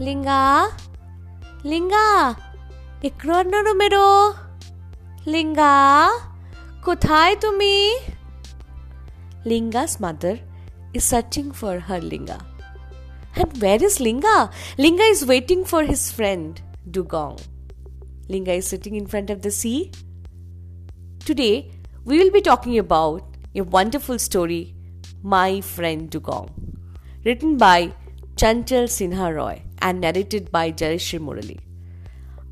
Linga? Linga? Ikro na numero? Linga? Kothai tumi? Linga's mother is searching for her Linga. And where is Linga? Linga is waiting for his friend, Dugong. Linga is sitting in front of the sea. Today, we will be talking about a wonderful story, My Friend Dugong, written by Chanchal Sinha Roy and narrated by Jayashree Murali.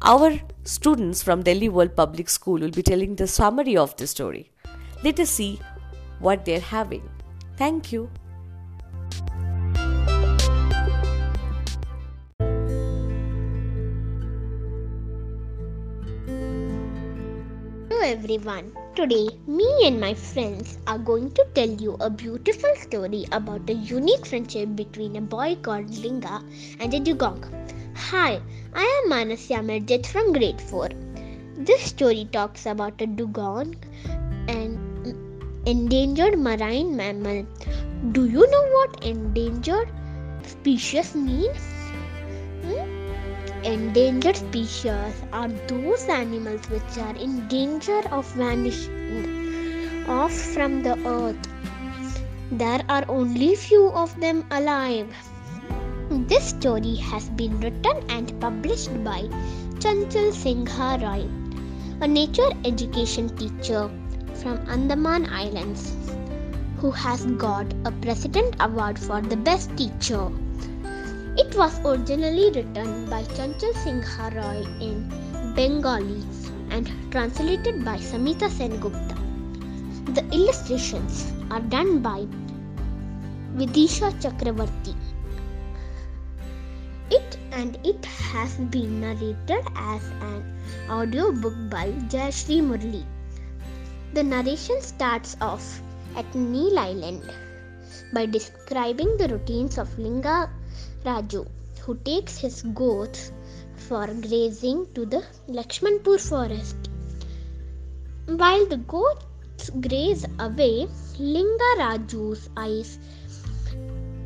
Our students from Delhi World Public School will be telling the summary of the story. Let us see what they're having. Thank you. Everyone. Today, me and my friends are going to tell you a beautiful story about a unique friendship between a boy called Linga and a dugong. Hi, I am Manasya Merjit from grade 4. This story talks about a dugong an endangered marine mammal. Do you know what endangered species mean? Endangered species are those animals which are in danger of vanishing off from the earth. There are only few of them alive. This story has been written and published by Chanchal Singha Roy, a nature education teacher from Andaman Islands who has got a President Award for the best teacher. It was originally written by Chanchal Singha Roy in Bengali and translated by Samita Sengupta. The illustrations are done by Vidisha Chakravarti. It and it has been narrated as an audiobook by Jayashree Murli. The narration starts off at Neil Island by describing the routines of Linga Raju, who takes his goats for grazing to the Lakshmanpur forest. While the goats graze away, Linga Raju's eyes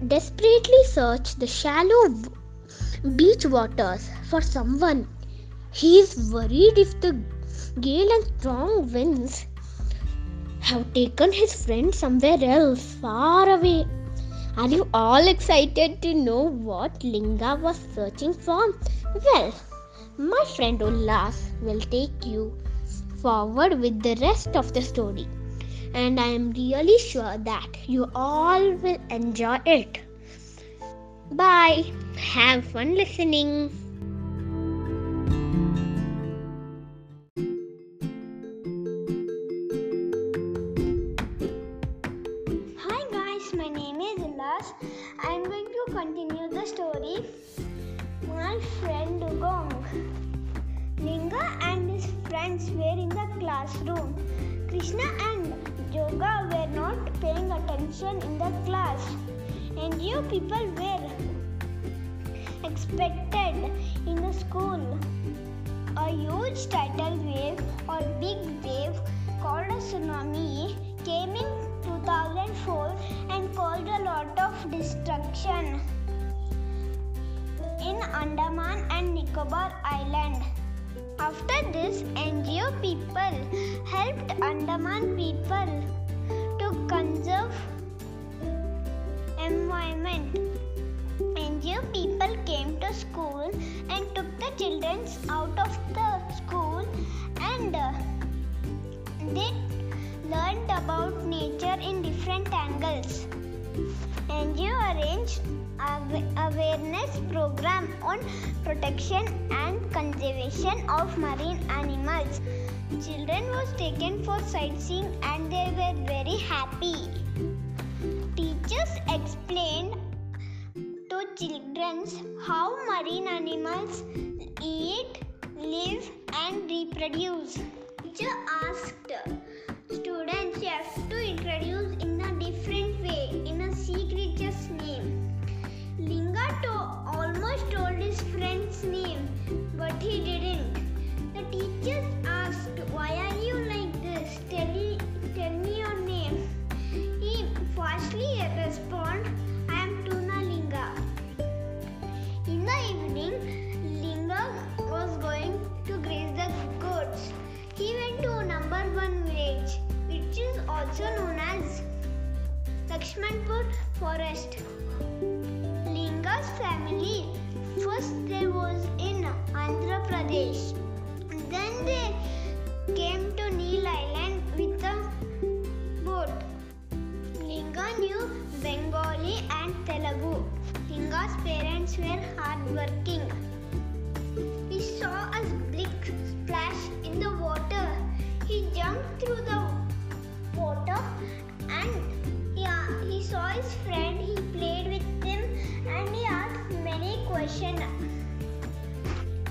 desperately search the shallow beach waters for someone. He is worried if the gale and strong winds have taken his friend somewhere else, far away. Are you all excited to know what Linga was searching for? Well, my friend Ullas will take you forward with the rest of the story, and I am really sure that you all will enjoy it. Bye. Have fun listening. Attention in the class. And you people were expected in the school. A huge tidal wave or big wave called a tsunami came in 2004 and caused a lot of destruction in Andaman and Nicobar Island. After this, NGO people helped Andaman people to conserve environment. NGO people came to school and took the children out of the school and uh, they learned about nature in different angles. NGO arranged awa- awareness program on protection and conservation of marine animals. Children was taken for sightseeing and they were very happy. Teachers explained to children how marine animals eat, live and reproduce. Teacher asked forest. Linga's family first they was in Andhra Pradesh. Then they came to Neil Island with a boat. Linga knew Bengali and Telugu. Linga's parents were hardworking. He saw a big splash in the water. He jumped through the water and saw his friend. He played with him and he asked many questions.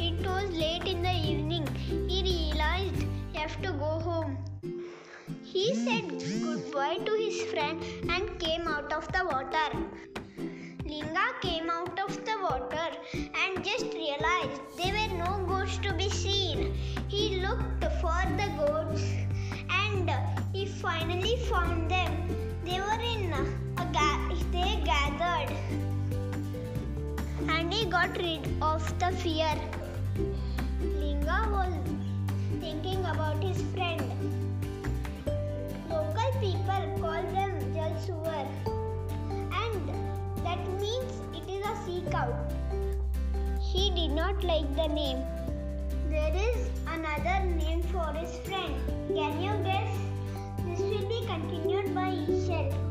It was late in the evening. He realized he have to go home. He said goodbye to his friend and came out of the water. Linga came out of the water and just realized there were no goats to be seen. He looked for the goats and he finally found them. They were in they gathered and he got rid of the fear. Linga was thinking about his friend. Local people call them Jalsuvar and that means it is a sea cow. He did not like the name. There is another name for his friend. Can you guess? This will be continued by Ishel.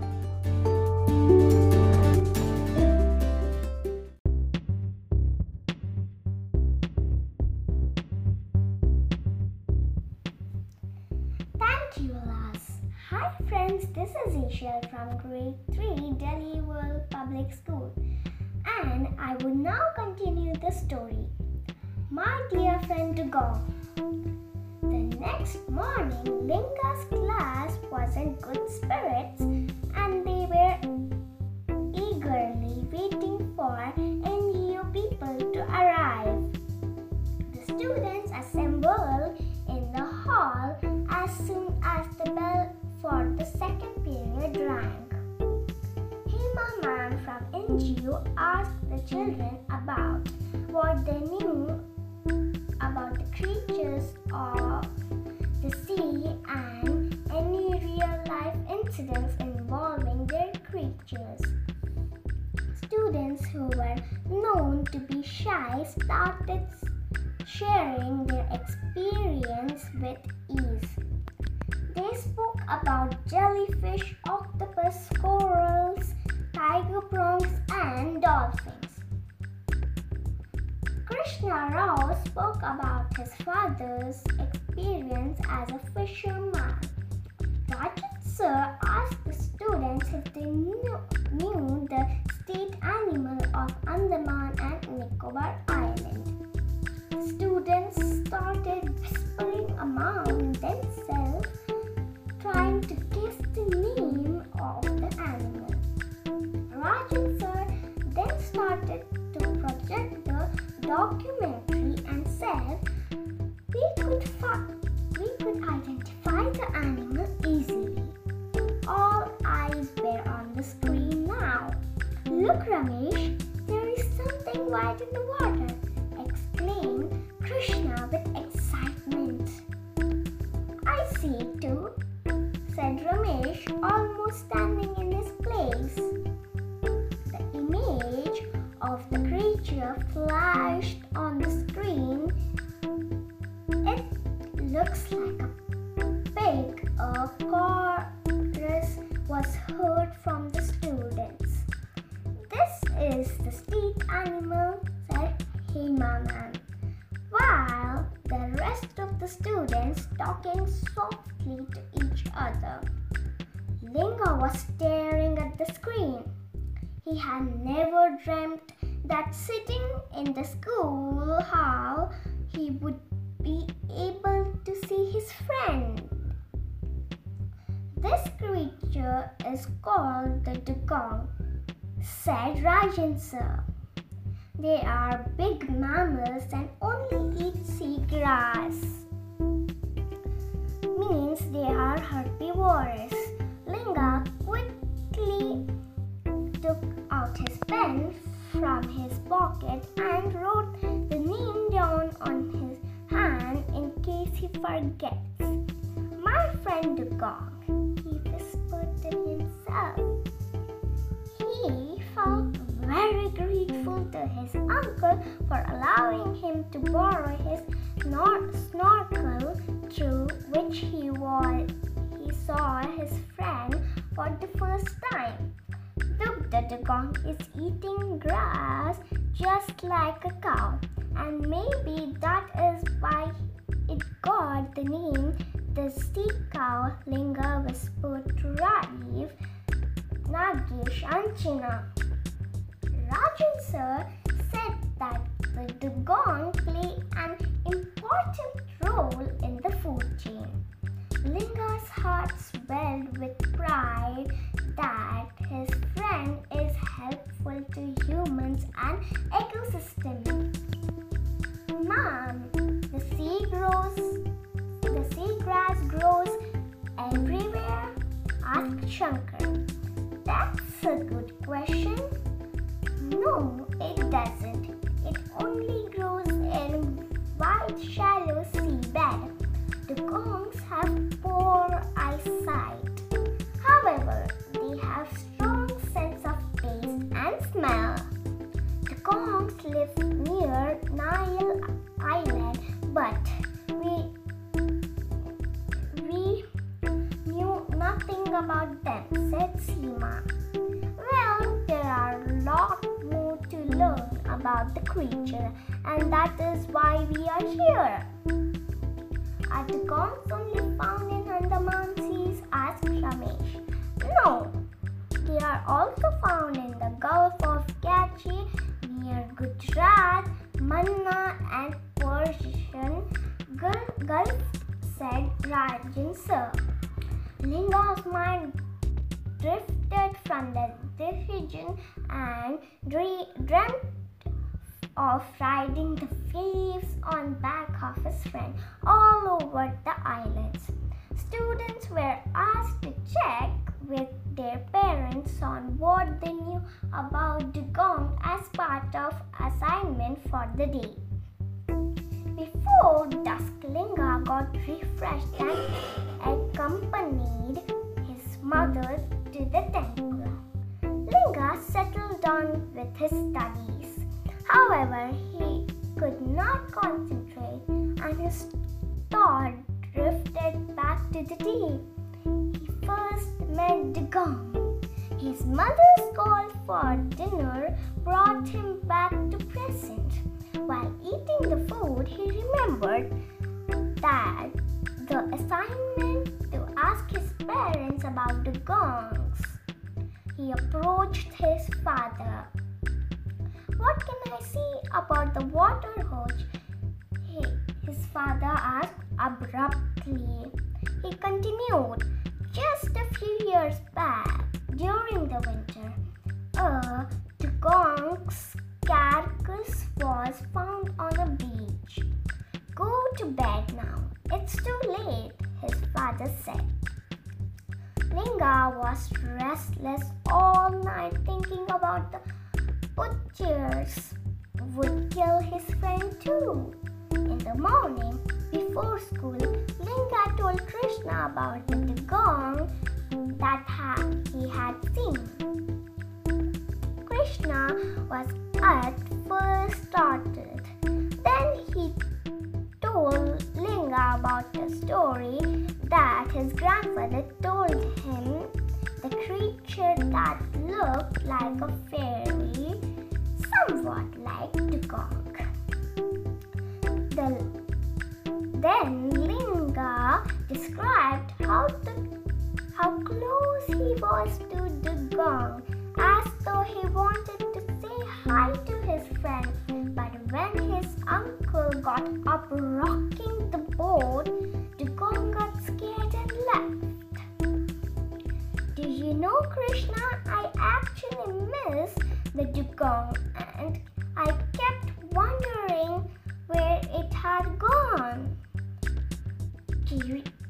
Friends. This is Ishel from Grade 3 Delhi World Public School, and I will now continue the story. My dear friend Dugong. The next morning, Linga's class was in good spirits, and they were eagerly waiting for NGO people to arrive. The students assembled in the hall for the second period rang. Hema ma'am from NGO asked the children about what they knew about the creatures of the sea and any real life incidents involving their creatures. Students who were known to be shy started sharing their experience with ease. They spoke about jellyfish, octopus, corals, tiger prawns, and dolphins. Krishna Rao spoke about his father's experience as a fisherman. Rajan Sir asked the students if they knew, knew the state animal of Andaman and Nicobar Island. Students started whispering among themselves, trying to guess the name of the animal. Rajan Sir then started to project the documentary and said, "We could fi- is the street animal, said Hema man. While the rest of the students talking softly to each other. Linga was staring at the screen. He had never dreamt that sitting in the school hall he would be able to see his friend. This creature is called the dugong, said Rajan sir. They are big mammals and only eat sea grass. Means they are herbivores. Linga quickly took out his pen from his pocket and wrote the name down on his hand in case he forgets. My friend Dugong, he whispered to himself. He very grateful to his uncle for allowing him to borrow his snorkel through which he he saw his friend for the first time. Look, the dugong is eating grass just like a cow, and maybe that is why it got the name the sea cow. Linga whispered to Rajiv, Nagesh, and China. Rajan sir said that the dugong about them, said Seema. Well, there are a lot more to learn about the creature, and that is why we are here. Are dugongs only found in Andaman Seas? asked Ramesh. No, they are also found in the Gulf of Kachchi, near Gujarat, Mannar, and Persian Gulf, said Rajan sir. Linga's mind drifted from the decision and dreamt of riding the waves on back of his friend all over the islands. Students were asked to check with their parents on what they knew about dugong as part of assignment for the day. Before dusk, Linga got refreshed and accompanied his mother to the temple. Linga settled down with his studies. However, he could not concentrate and his thought drifted back to the day he first met Dugong. His mother's call for dinner brought him back to present. While eating the food, he remembered that the assignment to ask his parents about dugongs. He approached his father. What can I see about the water hose? He, his father asked abruptly. He continued, Just a few years back, during the winter, uh, a dugong's carcass was found on a beach. Go to bed now. It's too late, his father said. Linga was restless all night thinking about the butchers would kill his friend too. In the morning, before school, Linga told Krishna about the dugong that ha- he had seen. Krishna was first startled. Then he told Linga about the story that his grandfather told him the creature that looked like a fairy, somewhat like dugong. The, then Linga described how the, how close he was to dugong, as though he wanted to hi to his friend. But when his uncle got up rocking the boat, the dugong got scared and left. Do you know, Krishna? I actually miss the dugong and I kept wondering where it had gone.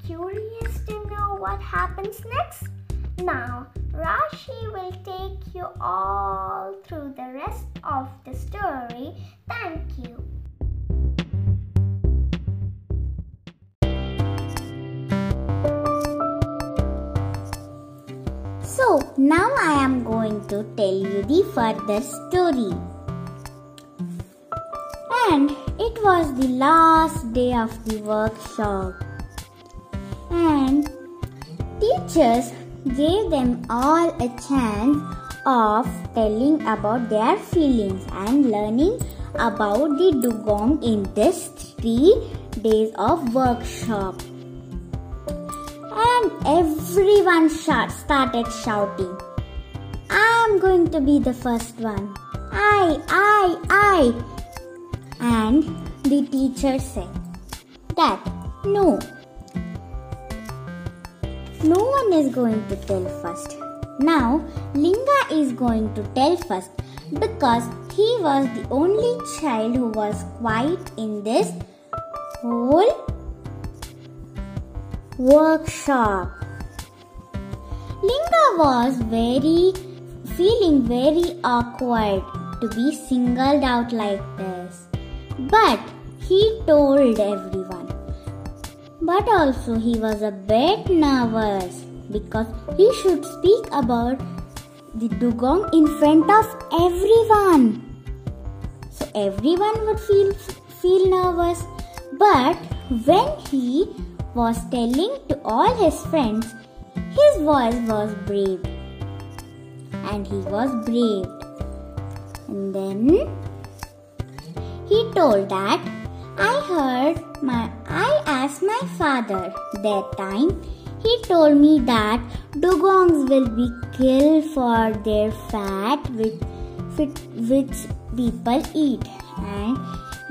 Curious to know what happens next? Now, Rashi will take you all through the rest of the story. Thank you. So, now I am going to tell you the further story. And it was the last day of the workshop. And teachers gave them all a chance of telling about their feelings and learning about the dugong in this three days of workshop. And everyone started shouting, I am going to be the first one. I, I, I. And the teacher said that no, no one is going to tell first. Now, Linga is going to tell first because he was the only child who was quiet in this whole workshop. Linga was very feeling very awkward to be singled out like this. But he told everyone. But also he was a bit nervous because he should speak about the dugong in front of everyone. So everyone would feel feel nervous. But when he was telling to all his friends, his voice was brave. And he was brave. And then he told that I heard my I asked my father that time. He told me that dugongs will be killed for their fat which, which people eat. And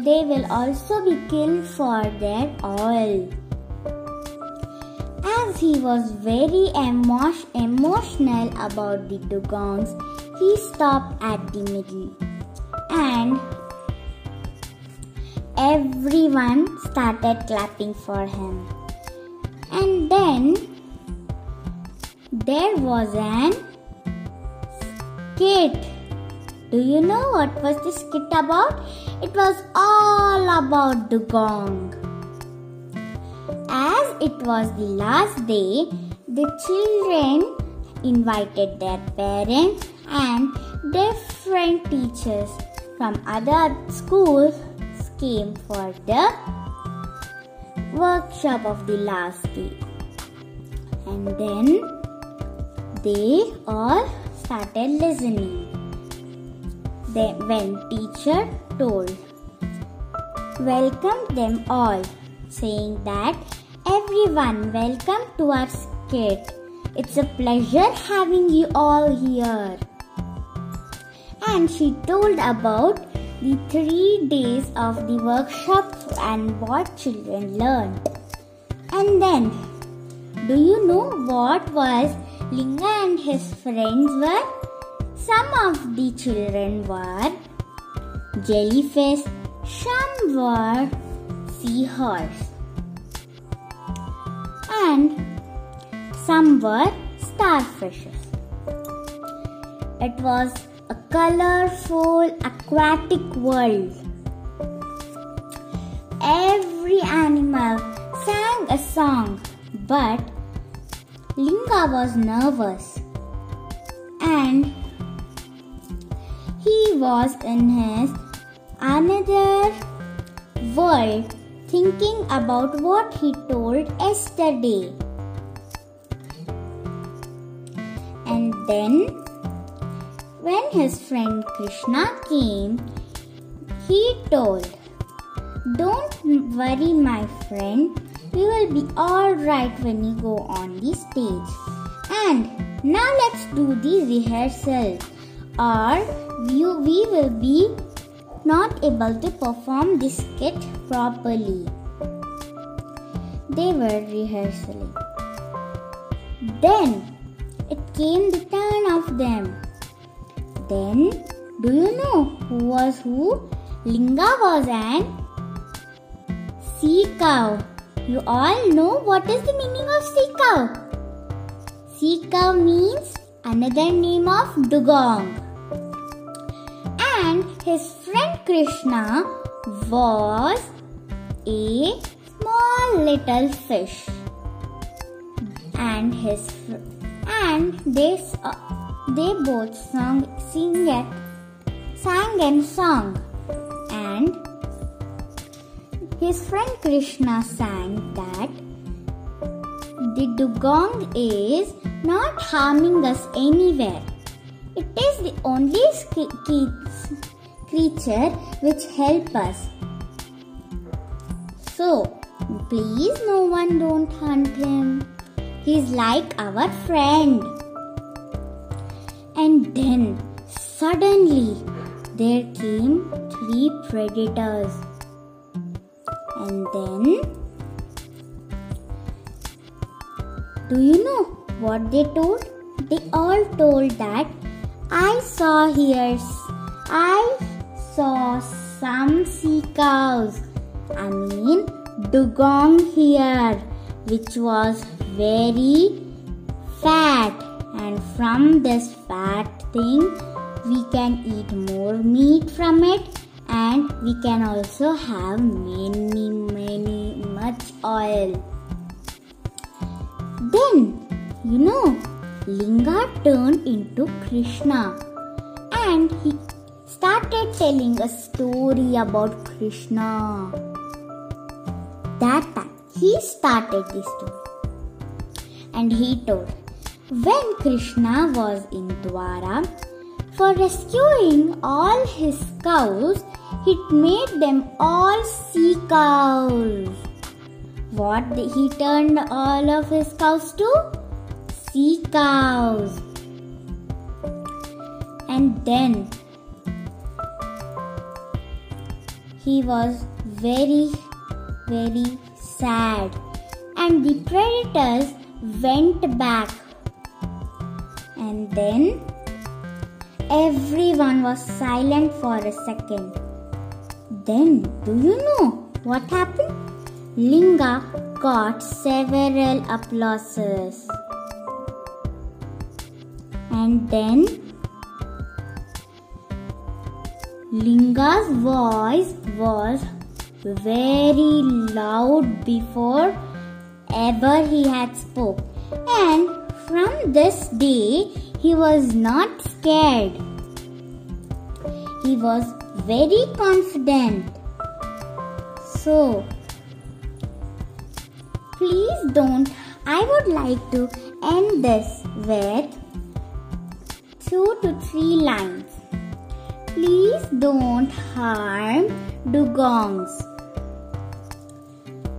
they will also be killed for their oil. As he was very emo- emotional about the dugongs, he stopped at the middle. And everyone started clapping for him. And then there was an skit. Do you know what was the skit about? It was all about dugong. As it was the last day, the children invited their parents and different teachers from other schools came for the workshop of the last day. And then they all started listening. Then when teacher told, welcome them all, saying that everyone welcome to our skit. It's a pleasure having you all here. And she told about the three days of the workshop and what children learned. And then, do you know what was Linga and his friends were? Some of the children were jellyfish, some were seahorse, and some were starfishes. It was a colorful aquatic world. Every animal sang a song, but Linga was nervous and he was in his another world thinking about what he told yesterday. And then when his friend Krishna came, he told, Don't worry, my friend, you will be alright when you go on the stage. And now let's do the rehearsal, or you, we will be not able to perform this skit properly. They were rehearsing. Then it came the turn of them. Then, do you know who was who? Linga was an sea cow. You all know what is the meaning of sea cow? Sea cow means another name of dugong. And his friend Krishna was a small little fish. And his and uh, they both sung, sing sang and sung. And his friend Krishna sang that the dugong is not harming us anywhere. It is the only creature which help us. So, please no one don't hunt him. He's like our friend. And then suddenly there came three predators. And then do you know what they told? They all told that I saw here I saw some sea cows. I mean dugong here which was very fat and from this fat thing we can eat more meat from it and we can also have many many much oil. Then you know linga turned into krishna and he started telling a story about krishna. That time he started this story. And he told when krishna was in dwara for rescuing all his cows, he made them all sea cows. What he turn all of his cows to? Sea cows. And then he was very, very sad. And the predators went back. And then Everyone was silent for a second. Then, do you know what happened? Linga got several applauses. And then, Linga's voice was very loud before ever he had spoke. And from this day, he was not scared. He was very confident. So, please don't. I would like to end this with two to three lines. Please don't harm dugongs.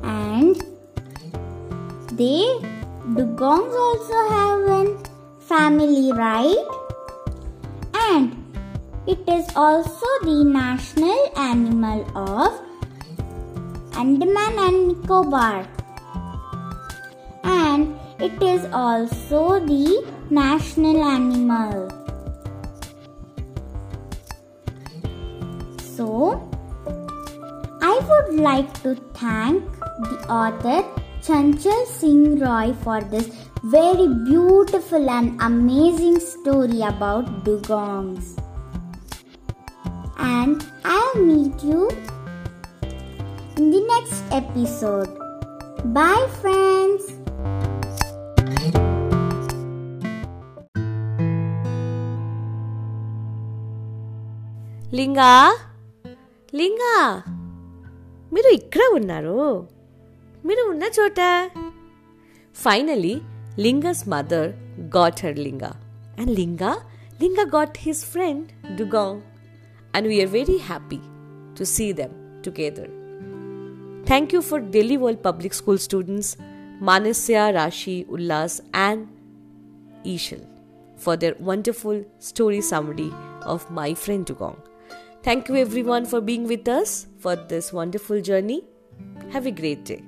And they dugongs also have an family, right? And it is also the national animal of Andaman and Nicobar. And it is also the national animal. So, I would like to thank the author Chanchal Singh Roy for this very beautiful and amazing story about dugongs. And I'll meet you in the next episode. Bye, friends. లింగా లింగా మీరు ఇక్కడ ఉన్నారు మీరు ఉన్న చోట finally Linga's mother got her Linga. And Linga, Linga got his friend Dugong. And we are very happy to see them together. Thank you for Delhi World Public School students Manasya, Rashi, Ullas, and Ishal for their wonderful story summary of my friend Dugong. Thank you everyone for being with us for this wonderful journey. Have a great day.